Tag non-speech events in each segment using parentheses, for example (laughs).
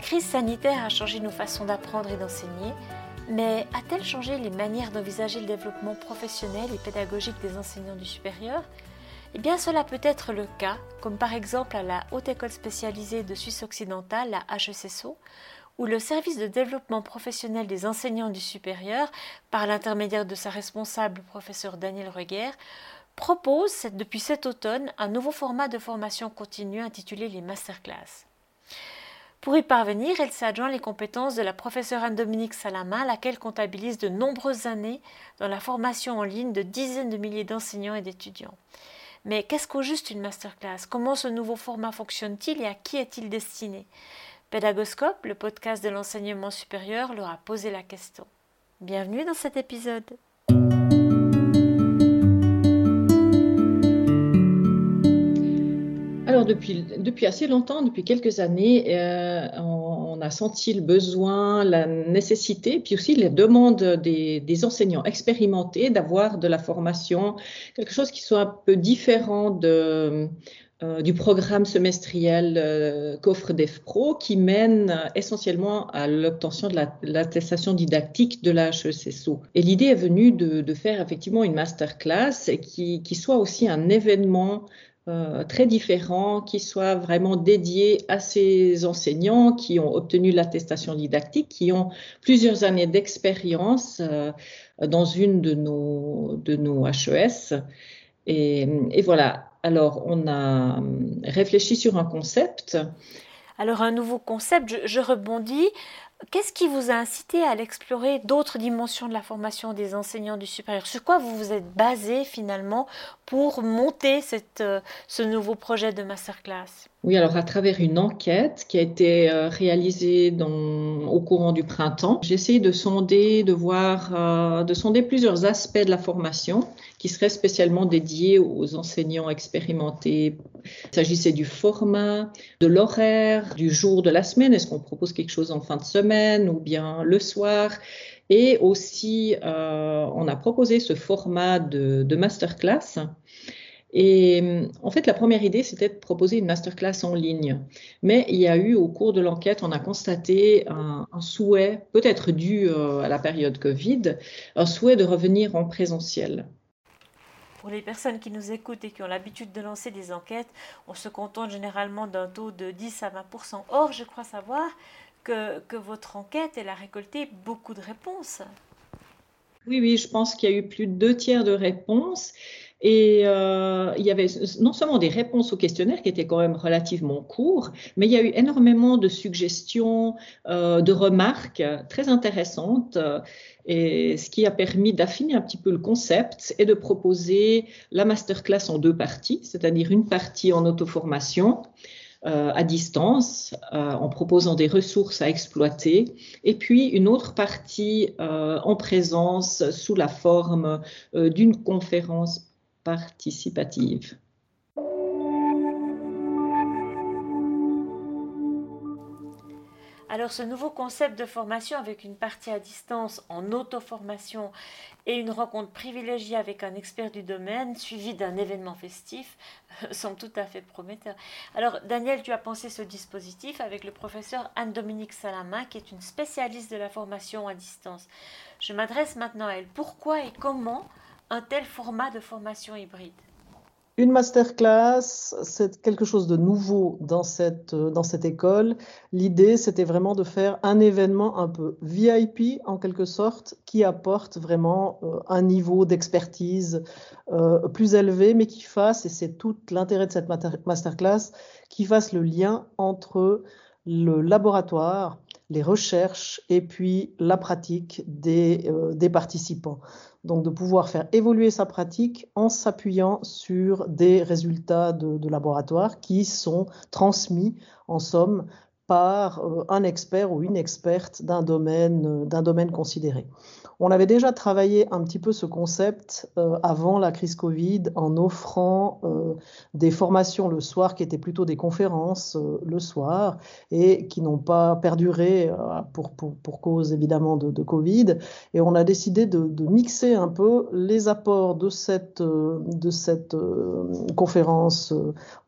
crise sanitaire a changé nos façons d'apprendre et d'enseigner, mais a-t-elle changé les manières d'envisager le développement professionnel et pédagogique des enseignants du supérieur? Eh bien, cela peut être le cas, comme par exemple à la Haute École spécialisée de Suisse occidentale, la HECSO, où le service de développement professionnel des enseignants du supérieur, par l'intermédiaire de sa responsable, professeur Daniel Reguer, propose depuis cet automne un nouveau format de formation continue intitulé les masterclass. Pour y parvenir, elle s'adjoint les compétences de la professeure Anne-Dominique Salamin, laquelle comptabilise de nombreuses années dans la formation en ligne de dizaines de milliers d'enseignants et d'étudiants. Mais qu'est-ce qu'au juste une masterclass? Comment ce nouveau format fonctionne-t-il et à qui est-il destiné? Pédagoscope, le podcast de l'enseignement supérieur, leur a posé la question. Bienvenue dans cet épisode. Depuis, assez longtemps, depuis quelques années, euh, on, a senti le besoin, la nécessité, puis aussi les demandes des, enseignants expérimentés d'avoir de la formation, quelque chose qui soit un peu différent euh, du programme semestriel euh, qu'offre DEFPRO, qui mène essentiellement à l'obtention de l'attestation didactique de la HECSO. Et l'idée est venue de, faire effectivement une masterclass qui soit aussi un événement euh, très différents, qui soient vraiment dédiés à ces enseignants qui ont obtenu l'attestation didactique, qui ont plusieurs années d'expérience euh, dans une de nos, de nos HES. Et, et, voilà, alors on a réfléchi sur un concept. Alors un nouveau concept, je rebondis. Qu'est-ce qui vous a incité à l'explorer d'autres dimensions de la formation des enseignants du supérieur? Sur quoi vous vous êtes basé finalement pour monter euh, ce nouveau projet de masterclass? Oui, alors à travers une enquête qui a été euh, réalisée dans, au courant du printemps, j'ai essayé de sonder, de voir, euh, de sonder plusieurs aspects de la formation qui seraient spécialement dédiés aux enseignants expérimentés. Il s'agissait du format, de l'horaire, du jour de la semaine. Est-ce qu'on propose quelque chose en fin de semaine ou bien le soir? Et aussi, euh, on a proposé ce format de, de masterclass. Et en fait, la première idée, c'était de proposer une masterclass en ligne. Mais il y a eu, au cours de l'enquête, on a constaté un, un souhait, peut-être dû euh, à la période Covid, un souhait de revenir en présentiel. Pour les personnes qui nous écoutent et qui ont l'habitude de lancer des enquêtes, on se contente généralement d'un taux de 10 à 20% Or, je crois savoir que, que votre enquête, elle a récolté beaucoup de réponses. Oui, oui, je pense qu'il y a eu plus de deux tiers de réponses. Et euh, il y avait non seulement des réponses au questionnaire qui étaient quand même relativement courts, mais il y a eu énormément de suggestions, euh, de remarques très intéressantes, et ce qui a permis d'affiner un petit peu le concept et de proposer la masterclass en deux parties, c'est-à-dire une partie en auto-formation euh, à distance euh, en proposant des ressources à exploiter et puis une autre partie euh, en présence sous la forme d'une conférence participative. Alors ce nouveau concept de formation avec une partie à distance en auto-formation et une rencontre privilégiée avec un expert du domaine suivi d'un événement festif (laughs) semble tout à fait prometteur. Alors Daniel, tu as pensé ce dispositif avec le professeur Anne-Dominique Salamin qui est une spécialiste de la formation à distance. Je m'adresse maintenant à elle. Pourquoi et comment un tel format de formation hybride une masterclass, c'est quelque chose de nouveau dans cette, dans cette école. L'idée, c'était vraiment de faire un événement un peu VIP, en quelque sorte, qui apporte vraiment euh, un niveau d'expertise euh, plus élevé, mais qui fasse, et c'est tout l'intérêt de cette masterclass, qui fasse le lien entre le laboratoire, les recherches et puis la pratique des, euh, des participants donc de pouvoir faire évoluer sa pratique en s'appuyant sur des résultats de, laboratoire qui sont transmis en somme par euh, un expert ou une experte d'un domaine, d'un domaine considéré. On avait déjà travaillé un petit peu ce concept euh, avant la crise Covid en offrant des formations le soir qui étaient plutôt des conférences le soir et qui n'ont pas perduré pour, pour, cause évidemment de, Covid. Et on a décidé de, de, mixer un peu les apports de cette, de cette conférence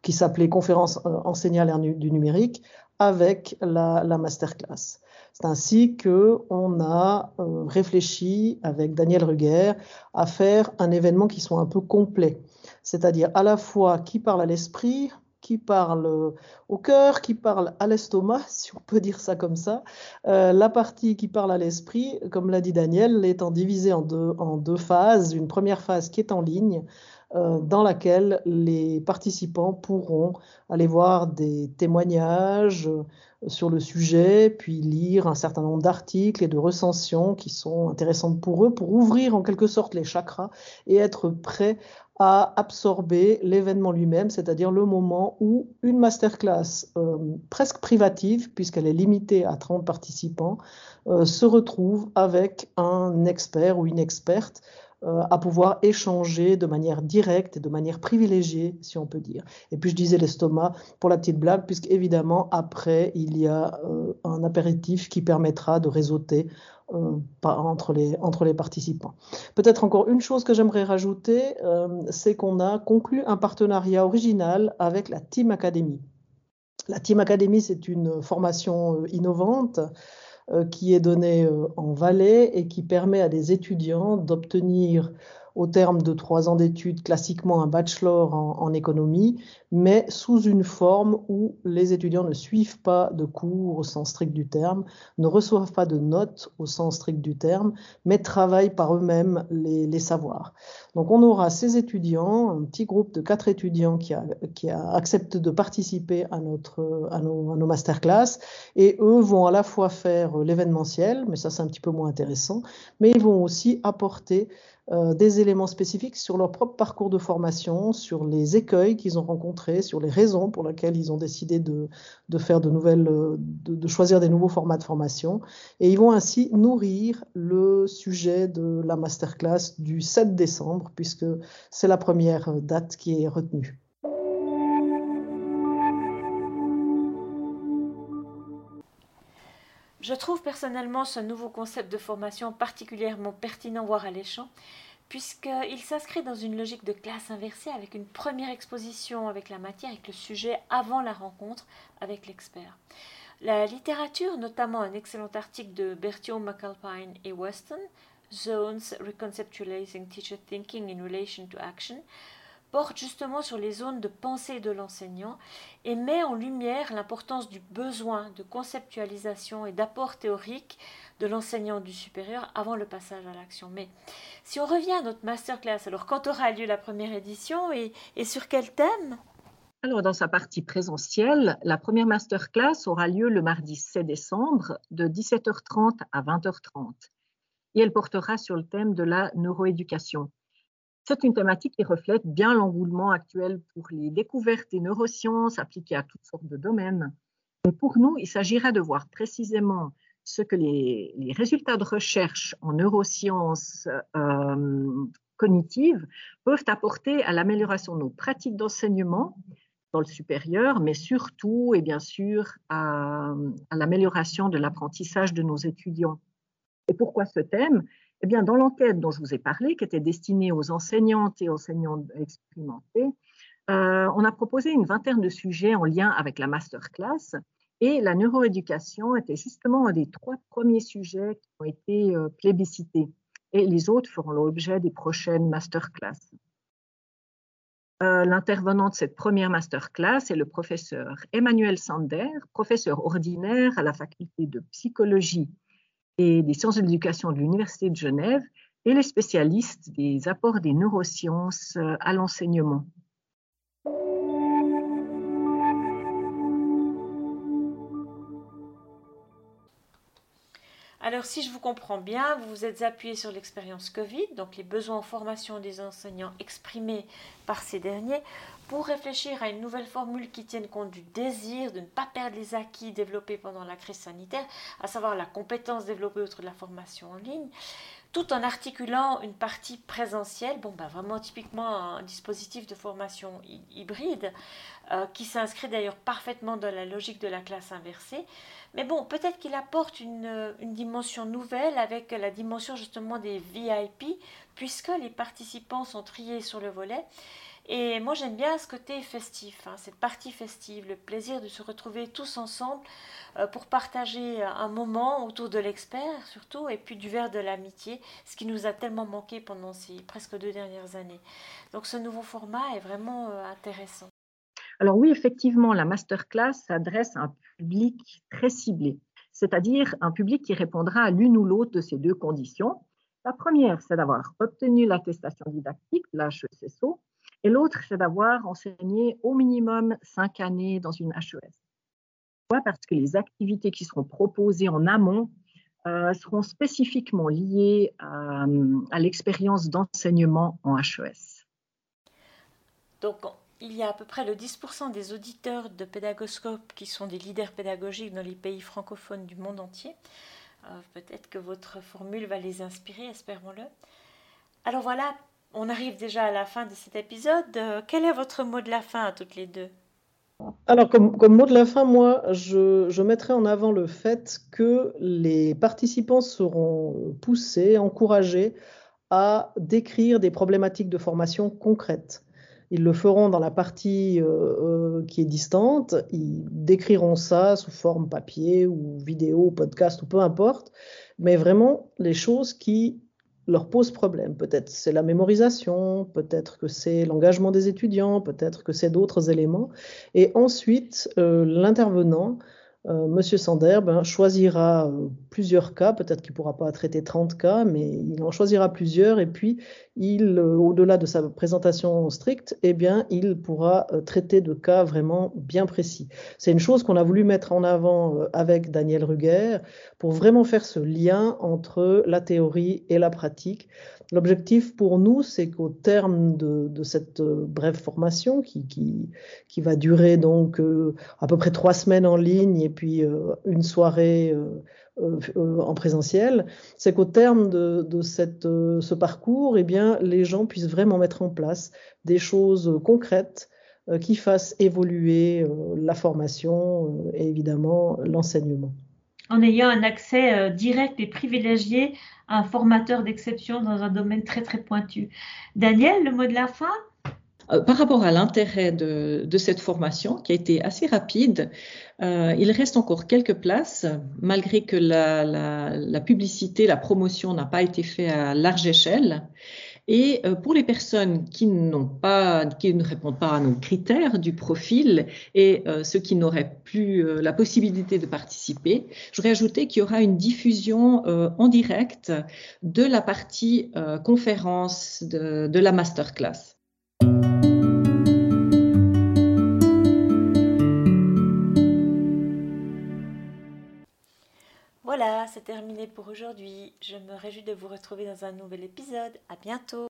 qui s'appelait conférence enseignale du numérique avec la, masterclass. C'est ainsi qu'on a euh, réfléchi avec Daniel Ruger à faire un événement qui soit un peu complet, c'est-à-dire à la fois qui parle à l'esprit, qui parle au cœur, qui parle à l'estomac, (laughs) si on peut dire ça comme ça. Euh, la partie qui parle à l'esprit, comme l'a dit Daniel, étant divisée en deux, en deux phases. Une première phase qui est en ligne, euh, dans laquelle les participants pourront aller voir des témoignages euh, sur le sujet, puis lire un certain nombre d'articles et de recensions qui sont intéressantes pour eux, pour ouvrir en quelque sorte les chakras et être prêts à absorber l'événement lui-même, c'est-à-dire le moment où une masterclass euh, presque privative, puisqu'elle est limitée à 30 participants, euh, se retrouve avec un expert ou une experte euh, à pouvoir échanger de manière directe et de manière privilégiée, si on peut dire. Et puis je disais l'estomac pour la petite blague, puisque évidemment après il y a un apéritif qui permettra de réseauter euh, entre, les, participants. Peut-être encore une chose que j'aimerais rajouter, euh, c'est qu'on a conclu un partenariat original avec la Team Academy. La Team Academy, c'est une formation euh, innovante qui est donnée en Valais et qui permet à des étudiants d'obtenir au terme de trois ans d'études, classiquement un bachelor en, économie, mais sous une forme où les étudiants ne suivent pas de cours au sens strict du terme, ne reçoivent pas de notes au sens strict du terme, mais travaillent par eux-mêmes les, savoirs. Donc on aura ces étudiants, un petit groupe de quatre étudiants qui a, qui a accepté de participer à, notre, à, nos, à nos masterclass, et eux vont à la fois faire l'événementiel, mais ça c'est un petit peu moins intéressant, mais ils vont aussi apporter euh, des éléments spécifiques sur leur propre parcours de formation, sur les écueils qu'ils ont rencontrés, sur les raisons pour lesquelles ils ont décidé de, faire de nouvelles, de, choisir des nouveaux formats de formation. Et ils vont ainsi nourrir le sujet de la masterclass du 7 décembre, puisque c'est la première date qui est retenue. Je trouve personnellement ce nouveau concept de formation particulièrement pertinent, voire alléchant, puisqu'il s'inscrit dans une logique de classe inversée avec une première exposition avec la matière, avec le sujet, avant la rencontre avec l'expert. La littérature, notamment un excellent article de Berthiaud, McAlpine et Weston, Zones Reconceptualizing Teacher Thinking in Relation to Action, porte justement sur les zones de pensée de l'enseignant et met en lumière l'importance du besoin de conceptualisation et d'apport théorique de l'enseignant du supérieur avant le passage à l'action. Mais si on revient à notre masterclass, alors quand aura lieu la première édition et, sur quel thème? Alors, dans sa partie présentielle, la première masterclass aura lieu le mardi 7 décembre de 17h30 à 20h30 et elle portera sur le thème de la neuroéducation. C'est une thématique qui reflète bien l'engouement actuel pour les découvertes des neurosciences appliquées à toutes sortes de domaines. pour nous, il s'agira de voir précisément ce que les, résultats de recherche en neurosciences euh, cognitives peuvent apporter à l'amélioration de nos pratiques d'enseignement dans le supérieur, mais surtout et bien sûr à l'amélioration de l'apprentissage de nos étudiants. Et pourquoi ce thème? Eh dans l'enquête dont je vous ai parlé, qui était destinée aux enseignantes et enseignants expérimentés, euh, on a proposé une vingtaine de sujets en lien avec la masterclass et la neuroéducation était justement un des trois premiers sujets qui ont été euh, plébiscités et les autres feront l'objet des prochaines masterclass. Euh, l'intervenant de cette première masterclass est le professeur Emmanuel Sander, professeur ordinaire à la faculté de psychologie des sciences de l'éducation de l'Université de Genève et les spécialistes des apports des neurosciences euh, à l'enseignement. Alors, si je vous comprends bien, vous vous êtes appuyé sur l'expérience Covid, donc les besoins en formation des enseignants exprimés par ces derniers, pour réfléchir à une nouvelle formule qui tienne compte du désir de ne pas perdre les acquis développés pendant la crise sanitaire, à savoir la compétence développée outre de la formation en ligne, tout en articulant une partie présentielle, bon, bah, vraiment typiquement un dispositif de formation hybride, euh, qui s'inscrit d'ailleurs parfaitement dans la logique de la classe inversée. Mais bon, peut-être qu'il apporte une, une, dimension nouvelle avec la dimension justement des VIP, puisque les participants sont triés sur le volet Et moi j'aime bien ce côté festif, hein, cette partie festive, le plaisir de se retrouver tous ensemble euh, pour partager un moment autour de l'expert surtout, et puis du verre de l'amitié, ce qui nous a tellement manqué pendant ces presque deux dernières années. Donc ce nouveau format est vraiment euh, intéressant. Alors oui, effectivement, la masterclass s'adresse à un public très ciblé, c'est-à-dire un public qui répondra à l'une ou l'autre de ces deux conditions. La première, c'est d'avoir obtenu l'attestation didactique, l'HECSO, et l'autre, c'est d'avoir enseigné au minimum cinq années dans une HES. Pourquoi? Parce que les activités qui seront proposées en amont euh, seront spécifiquement liées à, l'expérience d'enseignement en HES. Donc, il y a à peu près le 10% des auditeurs de Pédagoscope qui sont des leaders pédagogiques dans les pays francophones du monde entier. Euh, peut-être que votre formule va les inspirer, espérons-le. Alors voilà, on arrive déjà à la fin de cet épisode. Euh, quel est votre mot de la fin à toutes les deux? Alors, comme, mot de la fin, moi, je, je, mettrai en avant le fait que les participants seront poussés, encouragés à décrire des problématiques de formation concrètes. Ils le feront dans la partie euh, euh, qui est distante. Ils décriront ça sous forme papier ou vidéo, podcast ou peu importe. Mais vraiment, les choses qui leur pose problème. Peut-être c'est la mémorisation, peut-être que c'est l'engagement des étudiants, peut-être que c'est d'autres éléments. Et ensuite, euh, l'intervenant euh, Monsieur Sander ben, choisira plusieurs cas, peut-être qu'il ne pourra pas traiter 30 cas, mais il en choisira plusieurs et puis il, euh, au-delà de sa présentation stricte, eh bien, il pourra traiter de cas vraiment bien précis. C'est une chose qu'on a voulu mettre en avant avec Daniel Ruger pour vraiment faire ce lien entre la théorie et la pratique. L'objectif pour nous, c'est qu'au terme de, cette euh, brève formation qui, qui, va durer donc euh, à peu près trois semaines en ligne et puis euh, une soirée en présentiel, c'est qu'au terme de, cette, ce parcours, eh bien, les gens puissent vraiment mettre en place des choses concrètes qui fassent évoluer la formation et évidemment l'enseignement. En ayant un accès direct et privilégié un formateur d'exception dans un domaine très très pointu. Daniel, le mot de la fin? euh, par rapport à l'intérêt de, cette formation, qui a été assez rapide, euh, il reste encore quelques places, malgré que la publicité, la promotion n'a pas été faite à large échelle. Et euh, pour les personnes qui n'ont pas, qui ne répondent pas à nos critères du profil et euh, ceux qui n'auraient plus euh, la possibilité de participer, je voudrais ajouter qu'il y aura une diffusion en direct de la partie conférence de, de la masterclass. C'est terminé pour aujourd'hui. Je me réjouis de vous retrouver dans un nouvel épisode. À bientôt.